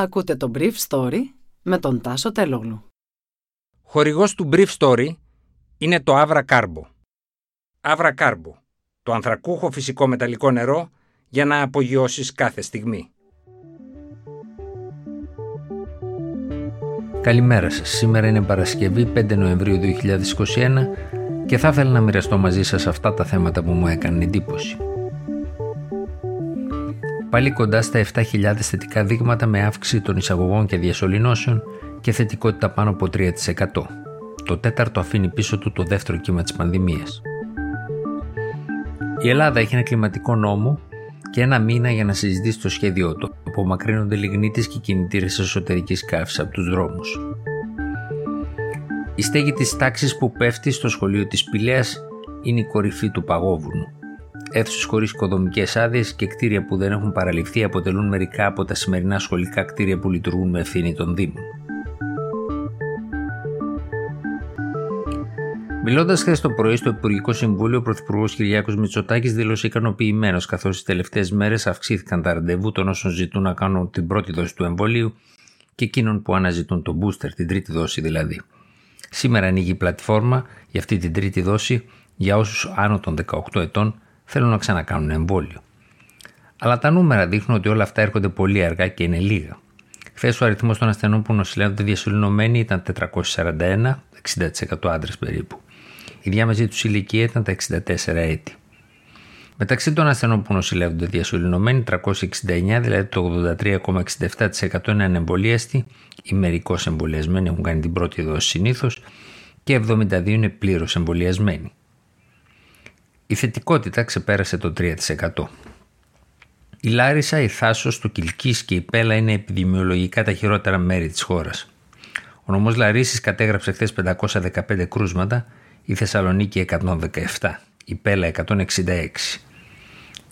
Ακούτε το Brief Story με τον Τάσο Τελόγλου. Χορηγός του Brief Story είναι το Avra Carbo. Avra Carbo, το ανθρακούχο φυσικό μεταλλικό νερό για να απογειώσεις κάθε στιγμή. Καλημέρα σας. Σήμερα είναι Παρασκευή 5 Νοεμβρίου 2021 και θα ήθελα να μοιραστώ μαζί σας αυτά τα θέματα που μου έκανε εντύπωση πάλι κοντά στα 7.000 θετικά δείγματα με αύξηση των εισαγωγών και διασωληνώσεων και θετικότητα πάνω από 3%. Το τέταρτο αφήνει πίσω του το δεύτερο κύμα της πανδημίας. Η Ελλάδα έχει ένα κλιματικό νόμο και ένα μήνα για να συζητήσει το σχέδιό του. Απομακρύνονται λιγνίτες και κινητήρες εσωτερικής καύσης από τους δρόμους. Η στέγη της τάξης που πέφτει στο σχολείο της Πηλέας είναι η κορυφή του παγόβουνου. Αίθουσες χωρίς οικοδομικές άδειες και κτίρια που δεν έχουν παραλυφθεί αποτελούν μερικά από τα σημερινά σχολικά κτίρια που λειτουργούν με ευθύνη των Δήμων. Μιλώντας χθες το πρωί στο Υπουργικό Συμβούλιο, ο Πρωθυπουργός Κυριάκος Μητσοτάκης δήλωσε ικανοποιημένος καθώς τις τελευταίες μέρες αυξήθηκαν τα ραντεβού των όσων ζητούν να κάνουν την πρώτη δόση του εμβολίου και εκείνων που αναζητούν το booster, την τρίτη δόση δηλαδή. Σήμερα ανοίγει η πλατφόρμα για αυτή την τρίτη δόση για όσους άνω των 18 ετών θέλουν να ξανακάνουν εμβόλιο. Αλλά τα νούμερα δείχνουν ότι όλα αυτά έρχονται πολύ αργά και είναι λίγα. Χθες ο αριθμός των ασθενών που νοσηλεύονται διασωληνωμένοι ήταν 441, 60% άντρες περίπου. Η διάμεση τους ηλικία ήταν τα 64 έτη. Μεταξύ των ασθενών που νοσηλεύονται διασωληνωμένοι, 369, δηλαδή το 83,67% είναι ανεμβολίαστοι, οι μερικώ εμβολιασμένοι έχουν κάνει την πρώτη δόση συνήθως και 72 είναι πλήρως εμβολιασμένοι. Η θετικότητα ξεπέρασε το 3%. Η Λάρισα, η Θάσος, το Κιλκής και η Πέλα είναι επιδημιολογικά τα χειρότερα μέρη της χώρας. Ο νομός Λαρίσης κατέγραψε χθες 515 κρούσματα, η Θεσσαλονίκη 117, η Πέλα 166.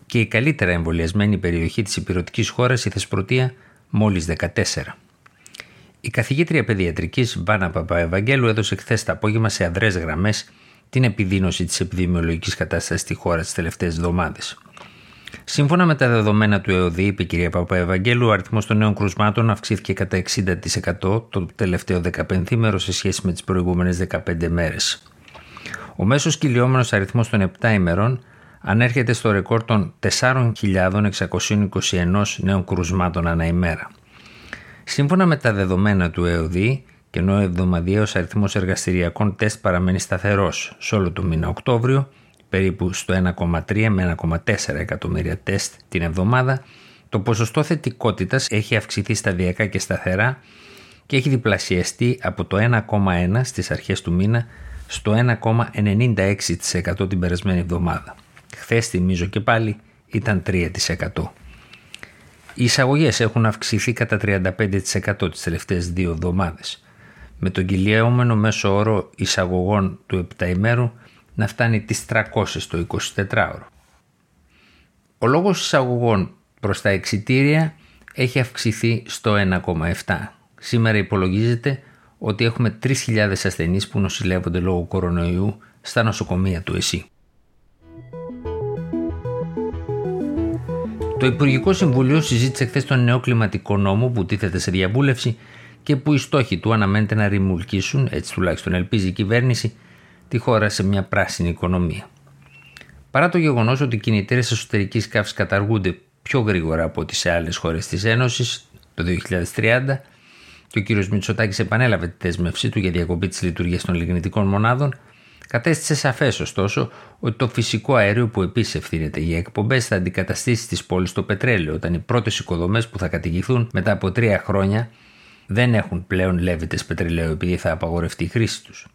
Και η καλύτερα εμβολιασμένη περιοχή της υπηρετικής χώρας, η Θεσπρωτεία, μόλις 14. Η καθηγήτρια παιδιατρικής Βάνα Παπαευαγγέλου έδωσε χθες το απόγευμα σε αδρές γραμμές την επιδείνωση της επιδημιολογικής κατάστασης στη χώρα τις τελευταίες εβδομάδες. Σύμφωνα με τα δεδομένα του ΕΟΔΗ, είπε η κυρία Παπαευαγγέλου, ο αριθμός των νέων κρουσμάτων αυξήθηκε κατά 60% το τελευταίο 15 μέρο σε σχέση με τις προηγούμενες 15 μέρες. Ο μέσος κυλιόμενος αριθμός των 7 ημερών ανέρχεται στο ρεκόρ των 4.621 νέων κρουσμάτων ανά ημέρα. Σύμφωνα με τα δεδομένα του ΕΟΔΗ, και ενώ ο εβδομαδιαίος αριθμός εργαστηριακών τεστ παραμένει σταθερός σε όλο το μήνα Οκτώβριο, περίπου στο 1,3 με 1,4 εκατομμύρια τεστ την εβδομάδα, το ποσοστό θετικότητας έχει αυξηθεί σταδιακά και σταθερά και έχει διπλασιαστεί από το 1,1 στις αρχές του μήνα στο 1,96% την περασμένη εβδομάδα. Χθες θυμίζω και πάλι ήταν 3%. Οι εισαγωγές έχουν αυξηθεί κατά 35% τις τελευταίες δύο εβδομάδες με τον κυλιόμενο μέσο όρο εισαγωγών του 7 ημέρου να φτάνει τις 300 το 24ωρο. Ο λόγος εισαγωγών προς τα εξιτήρια έχει αυξηθεί στο 1,7. Σήμερα υπολογίζεται ότι έχουμε 3.000 ασθενείς που νοσηλεύονται λόγω κορονοϊού στα νοσοκομεία του ΕΣΥ. Το Υπουργικό Συμβουλίο συζήτησε χθες τον νέο κλιματικό νόμο που τίθεται σε διαβούλευση και που οι στόχοι του αναμένεται να ρημουλκίσουν, έτσι τουλάχιστον ελπίζει η κυβέρνηση, τη χώρα σε μια πράσινη οικονομία. Παρά το γεγονός ότι οι κινητήρες εσωτερικής καύσης καταργούνται πιο γρήγορα από ό,τι σε άλλες χώρες της Ένωσης το 2030 και ο κ. Μητσοτάκης επανέλαβε τη δέσμευσή του για διακοπή της λειτουργίας των λιγνητικών μονάδων, κατέστησε σαφές ωστόσο ότι το φυσικό αέριο που επίσης ευθύνεται για εκπομπές θα αντικαταστήσει τις πόλεις το πετρέλαιο, όταν οι πρώτες οικοδομές που θα κατηγηθούν μετά από τρία χρόνια δεν έχουν πλέον λέβητες πετρελαίου επειδή θα απαγορευτεί η χρήση τους.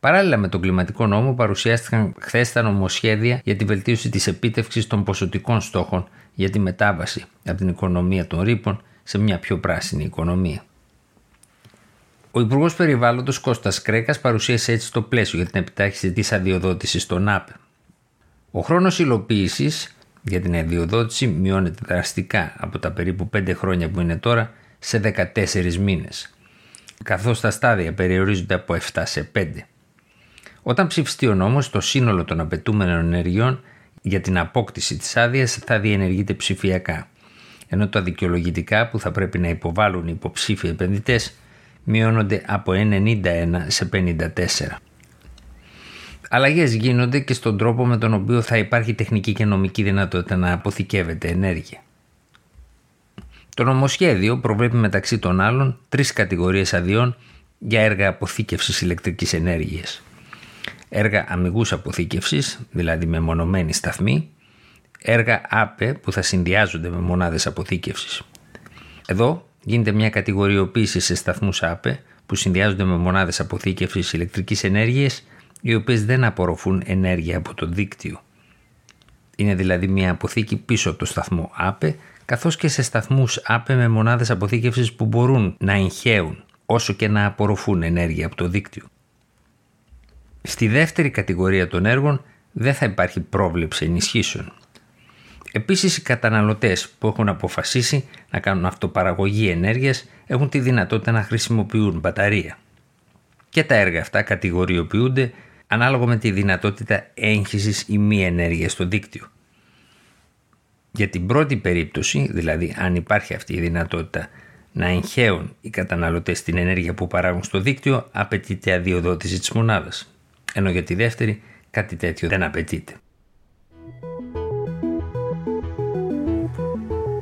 Παράλληλα με τον κλιματικό νόμο παρουσιάστηκαν χθες τα νομοσχέδια για τη βελτίωση της επίτευξης των ποσοτικών στόχων για τη μετάβαση από την οικονομία των ρήπων σε μια πιο πράσινη οικονομία. Ο Υπουργός Περιβάλλοντος Κώστας Κρέκας παρουσίασε έτσι το πλαίσιο για την επιτάχυση της αδειοδότησης των ΑΠΕ. Ο χρόνος υλοποίησης για την αδειοδότηση μειώνεται δραστικά από τα περίπου 5 χρόνια που είναι τώρα σε 14 μήνες, καθώς τα στάδια περιορίζονται από 7 σε 5. Όταν ψηφιστεί ο νόμος, το σύνολο των απαιτούμενων ενεργειών για την απόκτηση της άδειας θα διενεργείται ψηφιακά. ενώ τα δικαιολογητικά που θα πρέπει να υποβάλουν οι υποψήφιοι επενδυτές μειώνονται από 91 σε 54. Αλλαγές γίνονται και στον τρόπο με τον οποίο θα υπάρχει τεχνική και νομική δυνατότητα να αποθηκεύεται ενέργεια. Το νομοσχέδιο προβλέπει μεταξύ των άλλων τρεις κατηγορίες αδειών για έργα αποθήκευσης ηλεκτρικής ενέργειας. Έργα αμυγούς αποθήκευσης, δηλαδή με μονομένη σταθμή, έργα ΑΠΕ που θα συνδυάζονται με μονάδες αποθήκευσης. Εδώ γίνεται μια κατηγοριοποίηση σε σταθμούς ΑΠΕ που συνδυάζονται με μονάδες αποθήκευσης ηλεκτρικής ενέργειας οι οποίες δεν απορροφούν ενέργεια από το δίκτυο. Είναι δηλαδή μια αποθήκη πίσω από το σταθμό ΑΠΕ καθώς και σε σταθμούς ΑΠΕ με μονάδες αποθήκευσης που μπορούν να εγχαίουν όσο και να απορροφούν ενέργεια από το δίκτυο. Στη δεύτερη κατηγορία των έργων δεν θα υπάρχει πρόβλεψη ενισχύσεων. Επίσης οι καταναλωτές που έχουν αποφασίσει να κάνουν αυτοπαραγωγή ενέργειας έχουν τη δυνατότητα να χρησιμοποιούν μπαταρία. Και τα έργα αυτά κατηγοριοποιούνται ανάλογα με τη δυνατότητα έγχυσης ή μη ενέργειας στο δίκτυο. Για την πρώτη περίπτωση, δηλαδή αν υπάρχει αυτή η δυνατότητα να εγχαίουν οι καταναλωτές την ενέργεια που παράγουν στο δίκτυο, απαιτείται αδειοδότηση της μονάδας. Ενώ για τη δεύτερη κάτι τέτοιο δεν απαιτείται.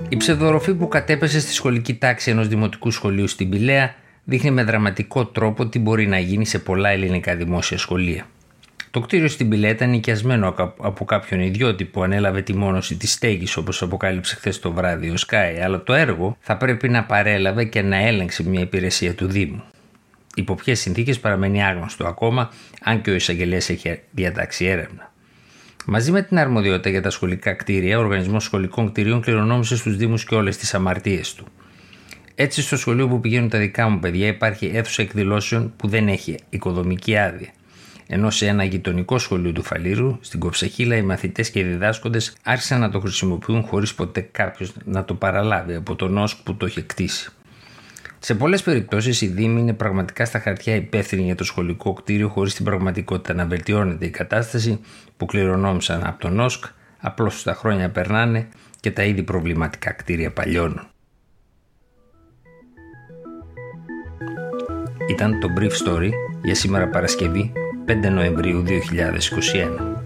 Η ψευδοροφή που κατέπεσε στη σχολική τάξη ενός δημοτικού σχολείου στην Πηλαία δείχνει με δραματικό τρόπο τι μπορεί να γίνει σε πολλά ελληνικά δημόσια σχολεία. Το κτίριο στην Πηλαία ήταν νοικιασμένο από κάποιον ιδιώτη που ανέλαβε τη μόνωση της στέγης, όπως αποκάλυψε χθες το βράδυ ο Σκάι, αλλά το έργο θα πρέπει να παρέλαβε και να έλεγξε μια υπηρεσία του Δήμου. Υπό ποιες συνθήκες παραμένει άγνωστο ακόμα, αν και ο εισαγγελέας έχει διατάξει έρευνα. Μαζί με την αρμοδιότητα για τα σχολικά κτίρια, ο Οργανισμός Σχολικών Κτιρίων κληρονόμησε στους Δήμους και όλες τις αμαρτίες του. Έτσι, στο σχολείο που πηγαίνουν τα δικά μου παιδιά υπάρχει αίθουσα εκδηλώσεων που δεν έχει οικοδομική άδεια. Ενώ σε ένα γειτονικό σχολείο του Φαλήρου, στην Κοψεχίλα, οι μαθητές και οι διδάσκοντες άρχισαν να το χρησιμοποιούν χωρίς ποτέ κάποιος να το παραλάβει από τον ΟΣΚ που το είχε κτίσει. Σε πολλές περιπτώσεις, οι Δήμοι είναι πραγματικά στα χαρτιά υπεύθυνοι για το σχολικό κτίριο, χωρίς την πραγματικότητα να βελτιώνεται η κατάσταση που κληρονόμησαν από τον ΟΣΚ, απλώς τα χρόνια περνάνε και τα ήδη προβληματικά κτίρια παλιώνουν. Ήταν το Brief Story για σήμερα Παρασκευή 5 Νοεμβρίου 2021.